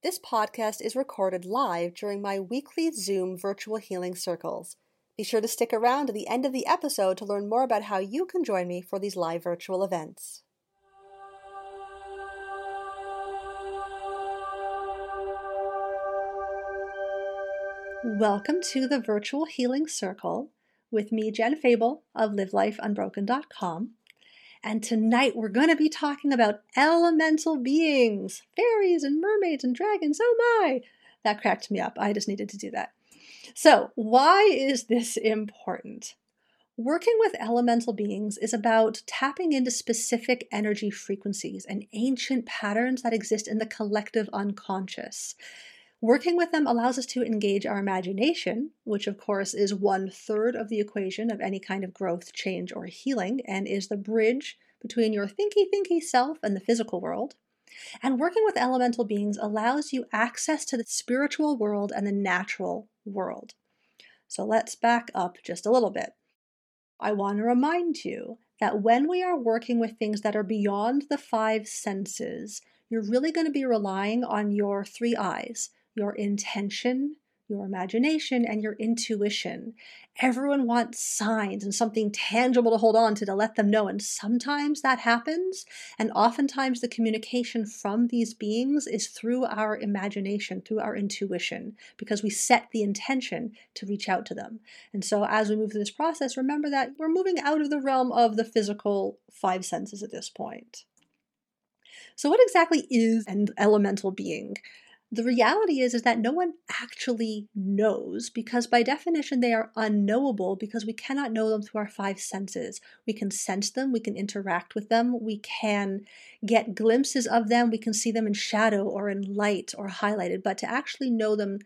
This podcast is recorded live during my weekly Zoom virtual healing circles. Be sure to stick around to the end of the episode to learn more about how you can join me for these live virtual events. Welcome to the Virtual Healing Circle with me, Jen Febel of LiveLifeUnbroken.com. And tonight we're going to be talking about elemental beings, fairies and mermaids and dragons. Oh my! That cracked me up. I just needed to do that. So, why is this important? Working with elemental beings is about tapping into specific energy frequencies and ancient patterns that exist in the collective unconscious. Working with them allows us to engage our imagination, which of course is one third of the equation of any kind of growth, change, or healing, and is the bridge between your thinky thinky self and the physical world. And working with elemental beings allows you access to the spiritual world and the natural world. So let's back up just a little bit. I want to remind you that when we are working with things that are beyond the five senses, you're really going to be relying on your three eyes your intention, your imagination, and your intuition. Everyone wants signs and something tangible to hold on to to let them know. And sometimes that happens. And oftentimes the communication from these beings is through our imagination, through our intuition, because we set the intention to reach out to them. And so as we move through this process, remember that we're moving out of the realm of the physical five senses at this point. So, what exactly is an elemental being? The reality is is that no one actually knows because by definition they are unknowable because we cannot know them through our five senses. We can sense them, we can interact with them, we can get glimpses of them, we can see them in shadow or in light or highlighted, but to actually know them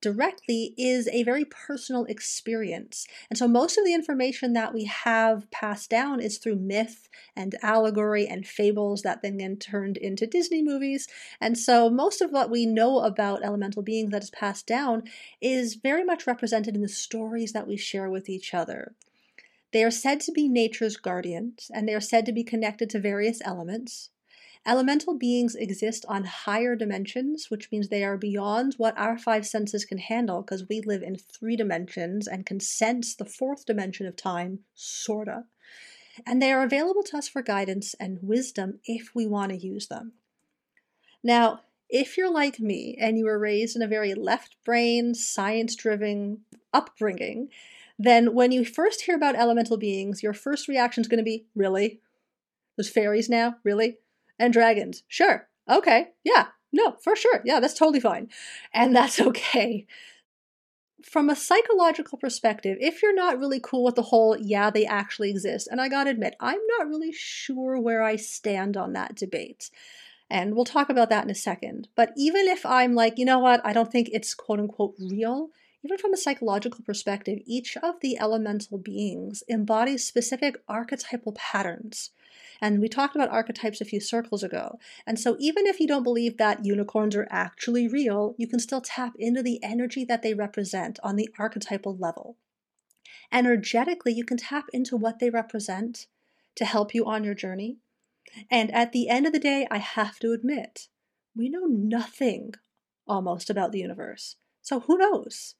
directly is a very personal experience. And so most of the information that we have passed down is through myth and allegory and fables that then get turned into Disney movies. And so most of what we know about elemental beings that is passed down is very much represented in the stories that we share with each other. They are said to be nature's guardians, and they are said to be connected to various elements. Elemental beings exist on higher dimensions, which means they are beyond what our five senses can handle because we live in three dimensions and can sense the fourth dimension of time, sorta. And they are available to us for guidance and wisdom if we want to use them. Now, if you're like me and you were raised in a very left brain, science driven upbringing, then when you first hear about elemental beings, your first reaction is going to be, Really? There's fairies now? Really? And dragons. Sure. Okay. Yeah. No, for sure. Yeah, that's totally fine. And that's okay. From a psychological perspective, if you're not really cool with the whole, yeah, they actually exist, and I gotta admit, I'm not really sure where I stand on that debate. And we'll talk about that in a second. But even if I'm like, you know what, I don't think it's quote unquote real, even from a psychological perspective, each of the elemental beings embodies specific archetypal patterns. And we talked about archetypes a few circles ago. And so even if you don't believe that unicorns are actually real, you can still tap into the energy that they represent on the archetypal level. Energetically, you can tap into what they represent to help you on your journey. And at the end of the day, I have to admit, we know nothing almost about the universe. So who knows?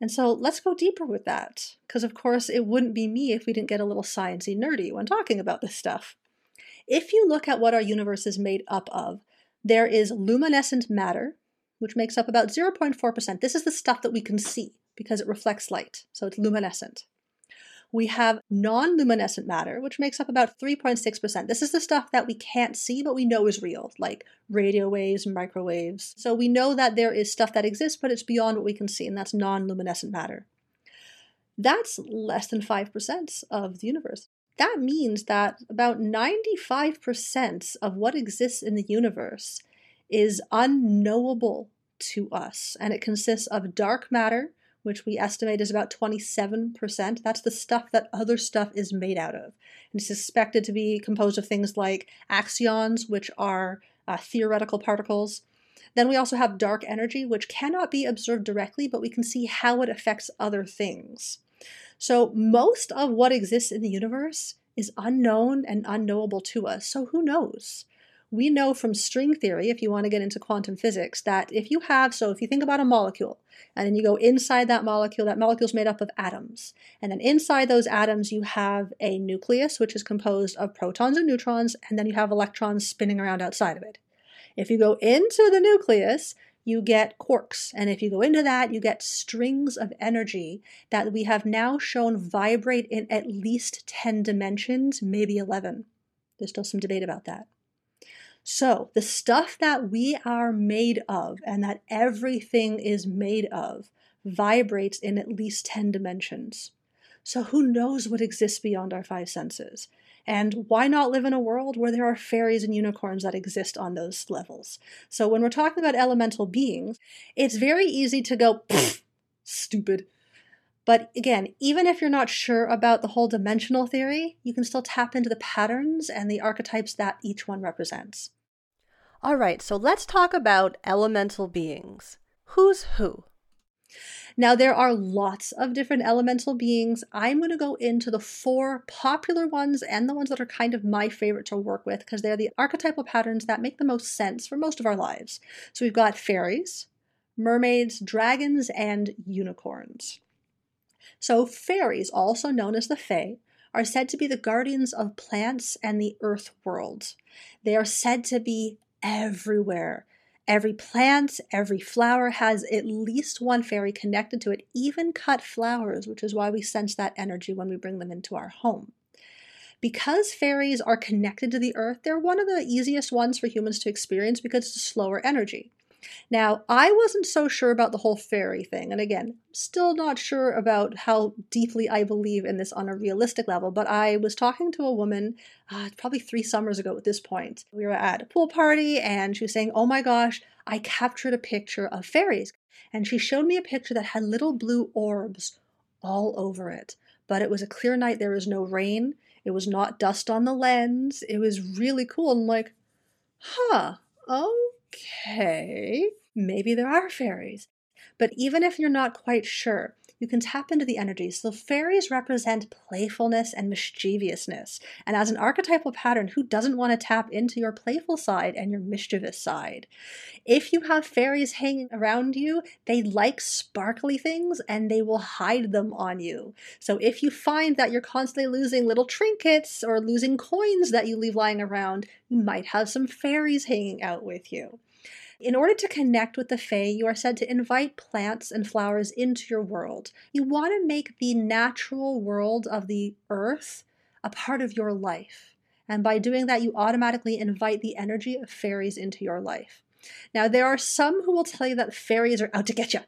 And so let's go deeper with that, because of course it wouldn't be me if we didn't get a little sciencey nerdy when talking about this stuff. If you look at what our universe is made up of, there is luminescent matter, which makes up about 0.4%. This is the stuff that we can see because it reflects light, so it's luminescent. We have non luminescent matter, which makes up about 3.6%. This is the stuff that we can't see, but we know is real, like radio waves, microwaves. So we know that there is stuff that exists, but it's beyond what we can see, and that's non luminescent matter. That's less than 5% of the universe. That means that about 95% of what exists in the universe is unknowable to us, and it consists of dark matter, which we estimate is about 27%. That's the stuff that other stuff is made out of. And it's suspected to be composed of things like axions, which are uh, theoretical particles. Then we also have dark energy, which cannot be observed directly, but we can see how it affects other things. So most of what exists in the universe is unknown and unknowable to us. So who knows? We know from string theory, if you want to get into quantum physics, that if you have, so if you think about a molecule, and then you go inside that molecule, that molecule is made up of atoms. And then inside those atoms, you have a nucleus, which is composed of protons and neutrons, and then you have electrons spinning around outside of it. If you go into the nucleus, you get quarks. And if you go into that, you get strings of energy that we have now shown vibrate in at least 10 dimensions, maybe 11. There's still some debate about that. So, the stuff that we are made of and that everything is made of vibrates in at least 10 dimensions. So, who knows what exists beyond our five senses? And why not live in a world where there are fairies and unicorns that exist on those levels? So, when we're talking about elemental beings, it's very easy to go, stupid. But again, even if you're not sure about the whole dimensional theory, you can still tap into the patterns and the archetypes that each one represents. All right, so let's talk about elemental beings. Who's who? Now, there are lots of different elemental beings. I'm going to go into the four popular ones and the ones that are kind of my favorite to work with because they're the archetypal patterns that make the most sense for most of our lives. So we've got fairies, mermaids, dragons, and unicorns. So, fairies, also known as the Fae, are said to be the guardians of plants and the earth world. They are said to be everywhere. Every plant, every flower has at least one fairy connected to it, even cut flowers, which is why we sense that energy when we bring them into our home. Because fairies are connected to the earth, they're one of the easiest ones for humans to experience because it's a slower energy. Now, I wasn't so sure about the whole fairy thing, and again, still not sure about how deeply I believe in this on a realistic level, but I was talking to a woman uh, probably three summers ago at this point. We were at a pool party, and she was saying, Oh my gosh, I captured a picture of fairies. And she showed me a picture that had little blue orbs all over it. But it was a clear night, there was no rain, it was not dust on the lens, it was really cool. And like, huh, oh okay, maybe there are fairies. But even if you're not quite sure, you can tap into the energies. So fairies represent playfulness and mischievousness. And as an archetypal pattern, who doesn't want to tap into your playful side and your mischievous side? If you have fairies hanging around you, they like sparkly things and they will hide them on you. So if you find that you're constantly losing little trinkets or losing coins that you leave lying around, you might have some fairies hanging out with you. In order to connect with the Fae, you are said to invite plants and flowers into your world. You want to make the natural world of the earth a part of your life. And by doing that, you automatically invite the energy of fairies into your life. Now, there are some who will tell you that fairies are out to get you.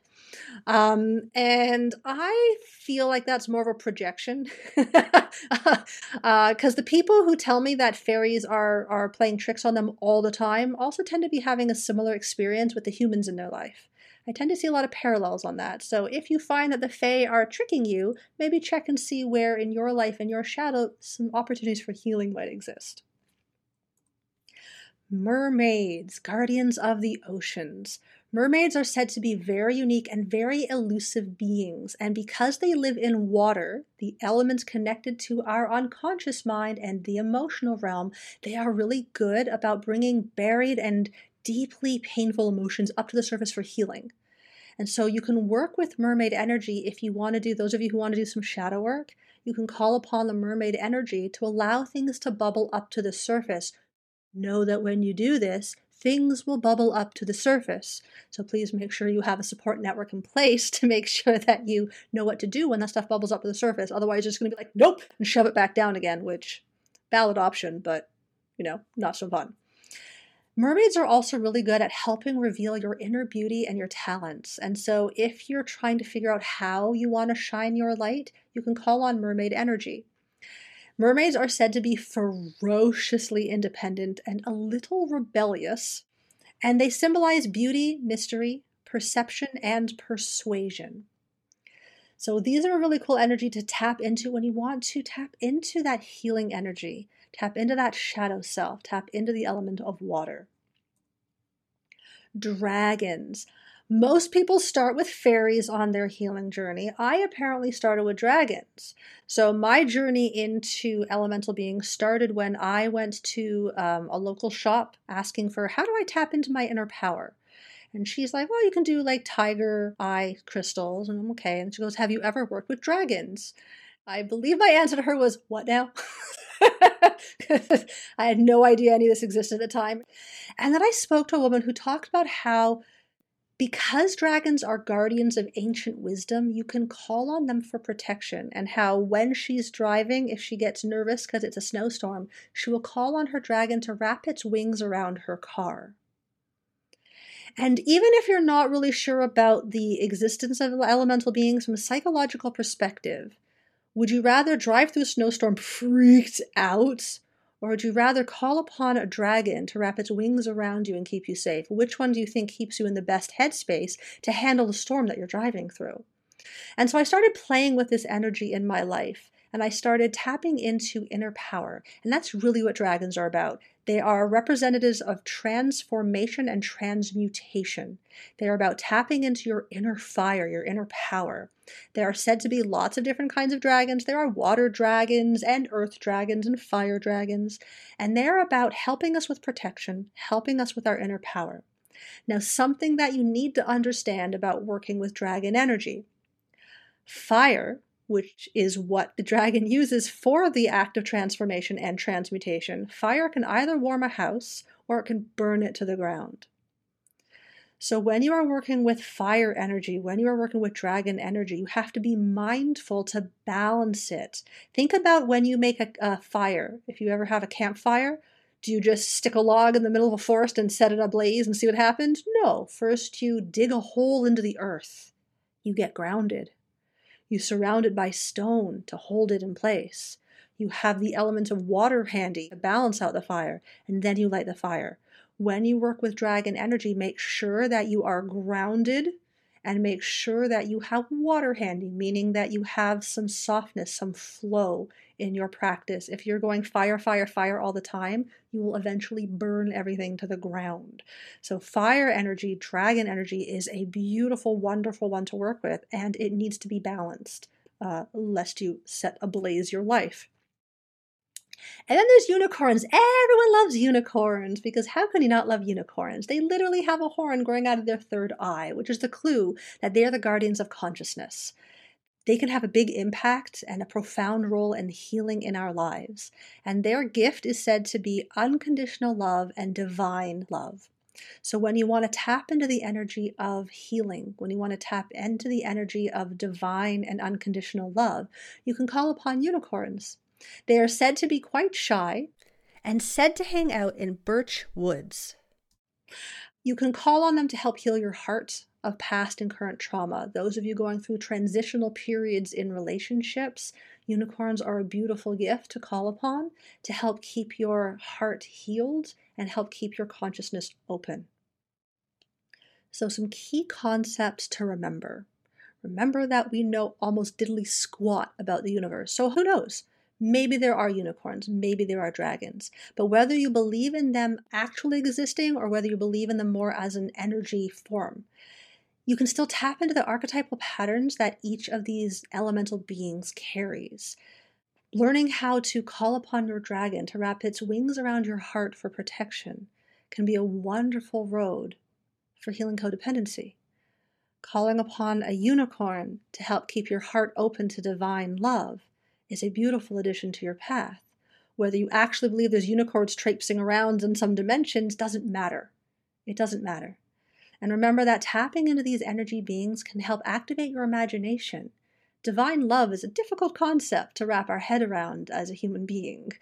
Um, and I feel like that's more of a projection. Because uh, the people who tell me that fairies are, are playing tricks on them all the time also tend to be having a similar experience with the humans in their life. I tend to see a lot of parallels on that. So if you find that the Fae are tricking you, maybe check and see where in your life and your shadow some opportunities for healing might exist. Mermaids, guardians of the oceans. Mermaids are said to be very unique and very elusive beings, and because they live in water, the elements connected to our unconscious mind and the emotional realm, they are really good about bringing buried and deeply painful emotions up to the surface for healing. And so you can work with mermaid energy if you want to do, those of you who want to do some shadow work, you can call upon the mermaid energy to allow things to bubble up to the surface. Know that when you do this, things will bubble up to the surface. So please make sure you have a support network in place to make sure that you know what to do when that stuff bubbles up to the surface. Otherwise, you're just going to be like, nope, and shove it back down again, which valid option, but you know, not so fun. Mermaids are also really good at helping reveal your inner beauty and your talents. And so, if you're trying to figure out how you want to shine your light, you can call on mermaid energy. Mermaids are said to be ferociously independent and a little rebellious, and they symbolize beauty, mystery, perception, and persuasion. So these are a really cool energy to tap into when you want to tap into that healing energy, tap into that shadow self, tap into the element of water. dragons. Most people start with fairies on their healing journey. I apparently started with dragons. So, my journey into elemental beings started when I went to um, a local shop asking for how do I tap into my inner power? And she's like, Well, you can do like tiger eye crystals. And I'm okay. And she goes, Have you ever worked with dragons? I believe my answer to her was, What now? I had no idea any of this existed at the time. And then I spoke to a woman who talked about how because dragons are guardians of ancient wisdom, you can call on them for protection. And how, when she's driving, if she gets nervous because it's a snowstorm, she will call on her dragon to wrap its wings around her car. And even if you're not really sure about the existence of elemental beings from a psychological perspective, would you rather drive through a snowstorm freaked out or would you rather call upon a dragon to wrap its wings around you and keep you safe? Which one do you think keeps you in the best headspace to handle the storm that you're driving through? And so I started playing with this energy in my life and I started tapping into inner power. And that's really what dragons are about. They are representatives of transformation and transmutation. They are about tapping into your inner fire, your inner power. There are said to be lots of different kinds of dragons. There are water dragons and earth dragons and fire dragons. And they're about helping us with protection, helping us with our inner power. Now, something that you need to understand about working with dragon energy fire which is what the dragon uses for the act of transformation and transmutation, fire can either warm a house or it can burn it to the ground. So, when you are working with fire energy, when you are working with dragon energy, you have to be mindful to balance it. Think about when you make a, a, fire. If you ever have a campfire, do you just stick a log in the middle of a forest and set it ablaze and see what happens? No. First, you dig a hole into the earth, you get grounded. You surround it by stone to hold it in place. You have the element of water handy to balance out the fire, and then you light the fire. When you work with dragon energy, make sure that you are grounded and make sure that you have water handy, meaning that you have some softness, some flow in your practice. If you're going fire, fire, fire all the time, you will eventually burn everything to the ground. So, fire energy, dragon energy, is a beautiful, wonderful one to work with, and it needs to be balanced, uh, lest you set ablaze your life. And then there's unicorns. Everyone loves unicorns because how can you not love unicorns? They literally have a horn growing out of their third eye, which is the clue that they are the guardians of consciousness. They can have a big impact and a profound role in healing in our lives. And their gift is said to be unconditional love and divine love. So, when you want to tap into the energy of healing, when you want to tap into the energy of divine and unconditional love, you can call upon unicorns. They are said to be quite shy and said to hang out in birch woods. You can call on them to help heal your heart of past and current trauma. Those of you going through transitional periods in relationships, unicorns are a beautiful gift to call upon to help keep your heart healed and help keep your consciousness open. So, some key concepts to remember. Remember that we know almost diddly squat about the universe. So, who knows? Maybe there are unicorns, maybe there are dragons. But whether you believe in them actually existing or whether you believe in them more as an energy form, you can still tap into the archetypal patterns that each of these elemental beings carries. Learning how to call upon your dragon to wrap its wings around your heart for protection can be a wonderful road for healing codependency. Calling upon a unicorn to help keep your heart open to divine love is a beautiful addition to your path. Whether you actually believe there's unicorns traipsing around in some dimensions doesn't matter. It doesn't matter. And remember that tapping into these energy beings can help activate your imagination. Divine love is a difficult concept to wrap our head around as a human being,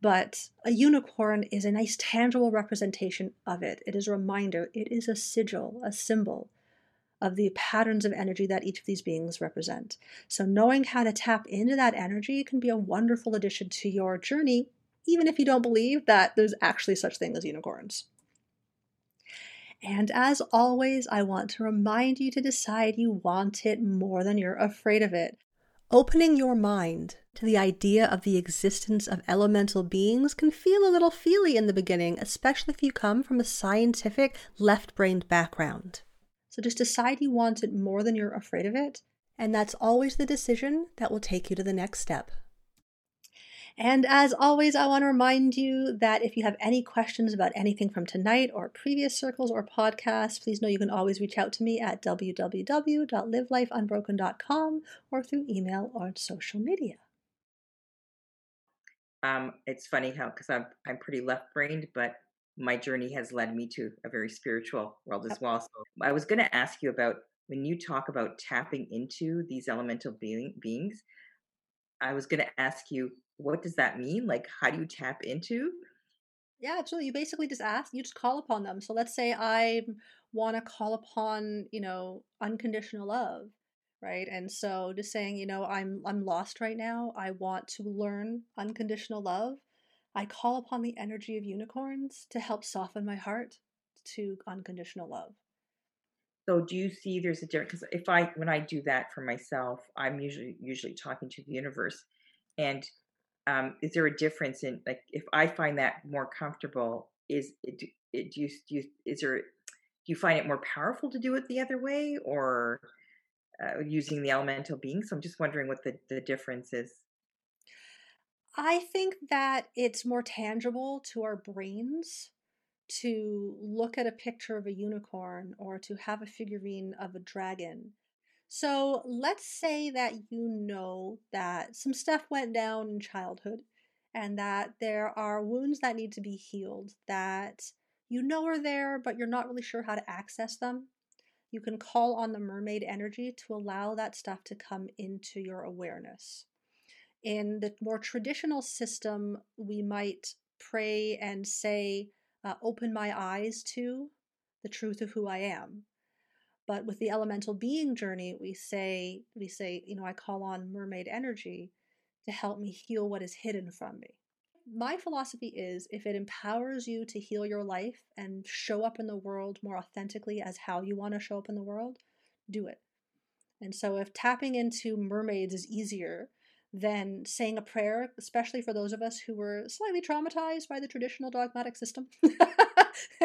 but a unicorn is a nice tangible representation of it. It is a reminder, it is a sigil, a symbol of the patterns of energy that each of these beings represent. So, knowing how to tap into that energy can be a wonderful addition to your journey, even if you don't believe that there's actually such thing as unicorns. And as always, I want to remind you to decide you want it more than you're afraid of it. Opening your mind to the idea of the existence of elemental beings can feel a little feely in the beginning, especially if you come from a scientific, left brained background. So just decide you want it more than you're afraid of it. And that's always the decision that will take you to the next step. And as always, I want to remind you that if you have any questions about anything from tonight or previous circles or podcasts, please know you can always reach out to me at www.livelifeunbroken.com or through email or social media. Um, it's funny how because I'm I'm pretty left brained, but my journey has led me to a very spiritual world as well. So I was going to ask you about when you talk about tapping into these elemental being, beings. I was going to ask you what does that mean? Like, how do you tap into? Yeah, absolutely. You basically just ask, you just call upon them. So let's say I want to call upon, you know, unconditional love, right? And so just saying, you know, I'm I'm lost right now. I want to learn unconditional love. I call upon the energy of unicorns to help soften my heart to unconditional love. So do you see there's a difference? Because if I when I do that for myself, I'm usually usually talking to the universe, and um, is there a difference in like if I find that more comfortable? Is it, it do you do you is there do you find it more powerful to do it the other way or uh, using the elemental beings? So I'm just wondering what the the difference is. I think that it's more tangible to our brains to look at a picture of a unicorn or to have a figurine of a dragon so let's say that you know that some stuff went down in childhood and that there are wounds that need to be healed that you know are there, but you're not really sure how to access them. You can call on the mermaid energy to allow that stuff to come into your awareness. In the more traditional system, we might pray and say, uh, Open my eyes to the truth of who I am. But with the elemental being journey, we say, we say, you know, I call on mermaid energy to help me heal what is hidden from me. My philosophy is if it empowers you to heal your life and show up in the world more authentically as how you want to show up in the world, do it. And so if tapping into mermaids is easier than saying a prayer, especially for those of us who were slightly traumatized by the traditional dogmatic system.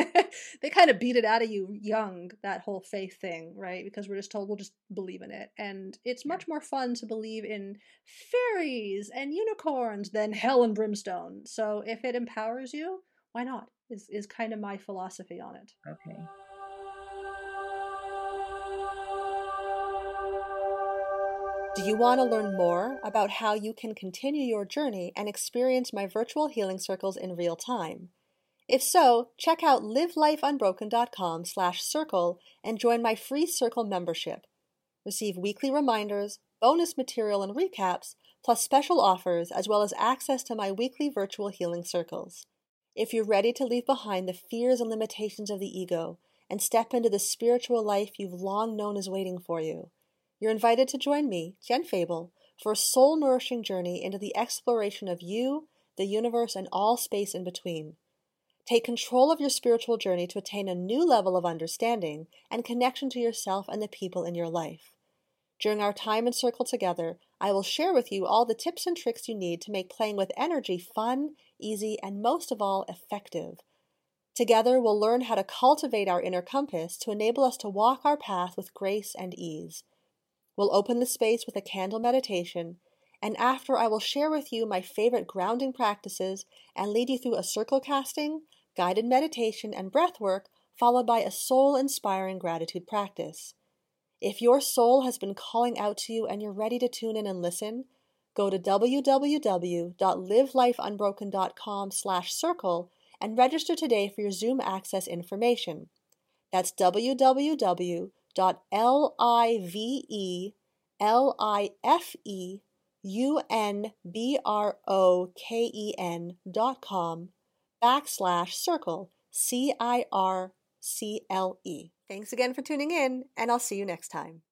they kind of beat it out of you young, that whole faith thing, right? Because we're just told we'll just believe in it. And it's much more fun to believe in fairies and unicorns than hell and brimstone. So if it empowers you, why not? Is is kind of my philosophy on it. Okay. Do you want to learn more about how you can continue your journey and experience my virtual healing circles in real time? If so, check out livelifeunbroken.com slash circle and join my free circle membership. Receive weekly reminders, bonus material and recaps, plus special offers, as well as access to my weekly virtual healing circles. If you're ready to leave behind the fears and limitations of the ego and step into the spiritual life you've long known is waiting for you, you're invited to join me, Jen Febel, for a soul nourishing journey into the exploration of you, the universe, and all space in between. Take control of your spiritual journey to attain a new level of understanding and connection to yourself and the people in your life. During our time in circle together, I will share with you all the tips and tricks you need to make playing with energy fun, easy, and most of all, effective. Together, we'll learn how to cultivate our inner compass to enable us to walk our path with grace and ease. We'll open the space with a candle meditation, and after I will share with you my favorite grounding practices and lead you through a circle casting, guided meditation, and breath work, followed by a soul inspiring gratitude practice. If your soul has been calling out to you and you're ready to tune in and listen, go to www.livelifeunbroken.com slash circle and register today for your Zoom access information. That's www dot L I V E L I F E U N B R O K E N dot com backslash circle C I R C L E. Thanks again for tuning in, and I'll see you next time.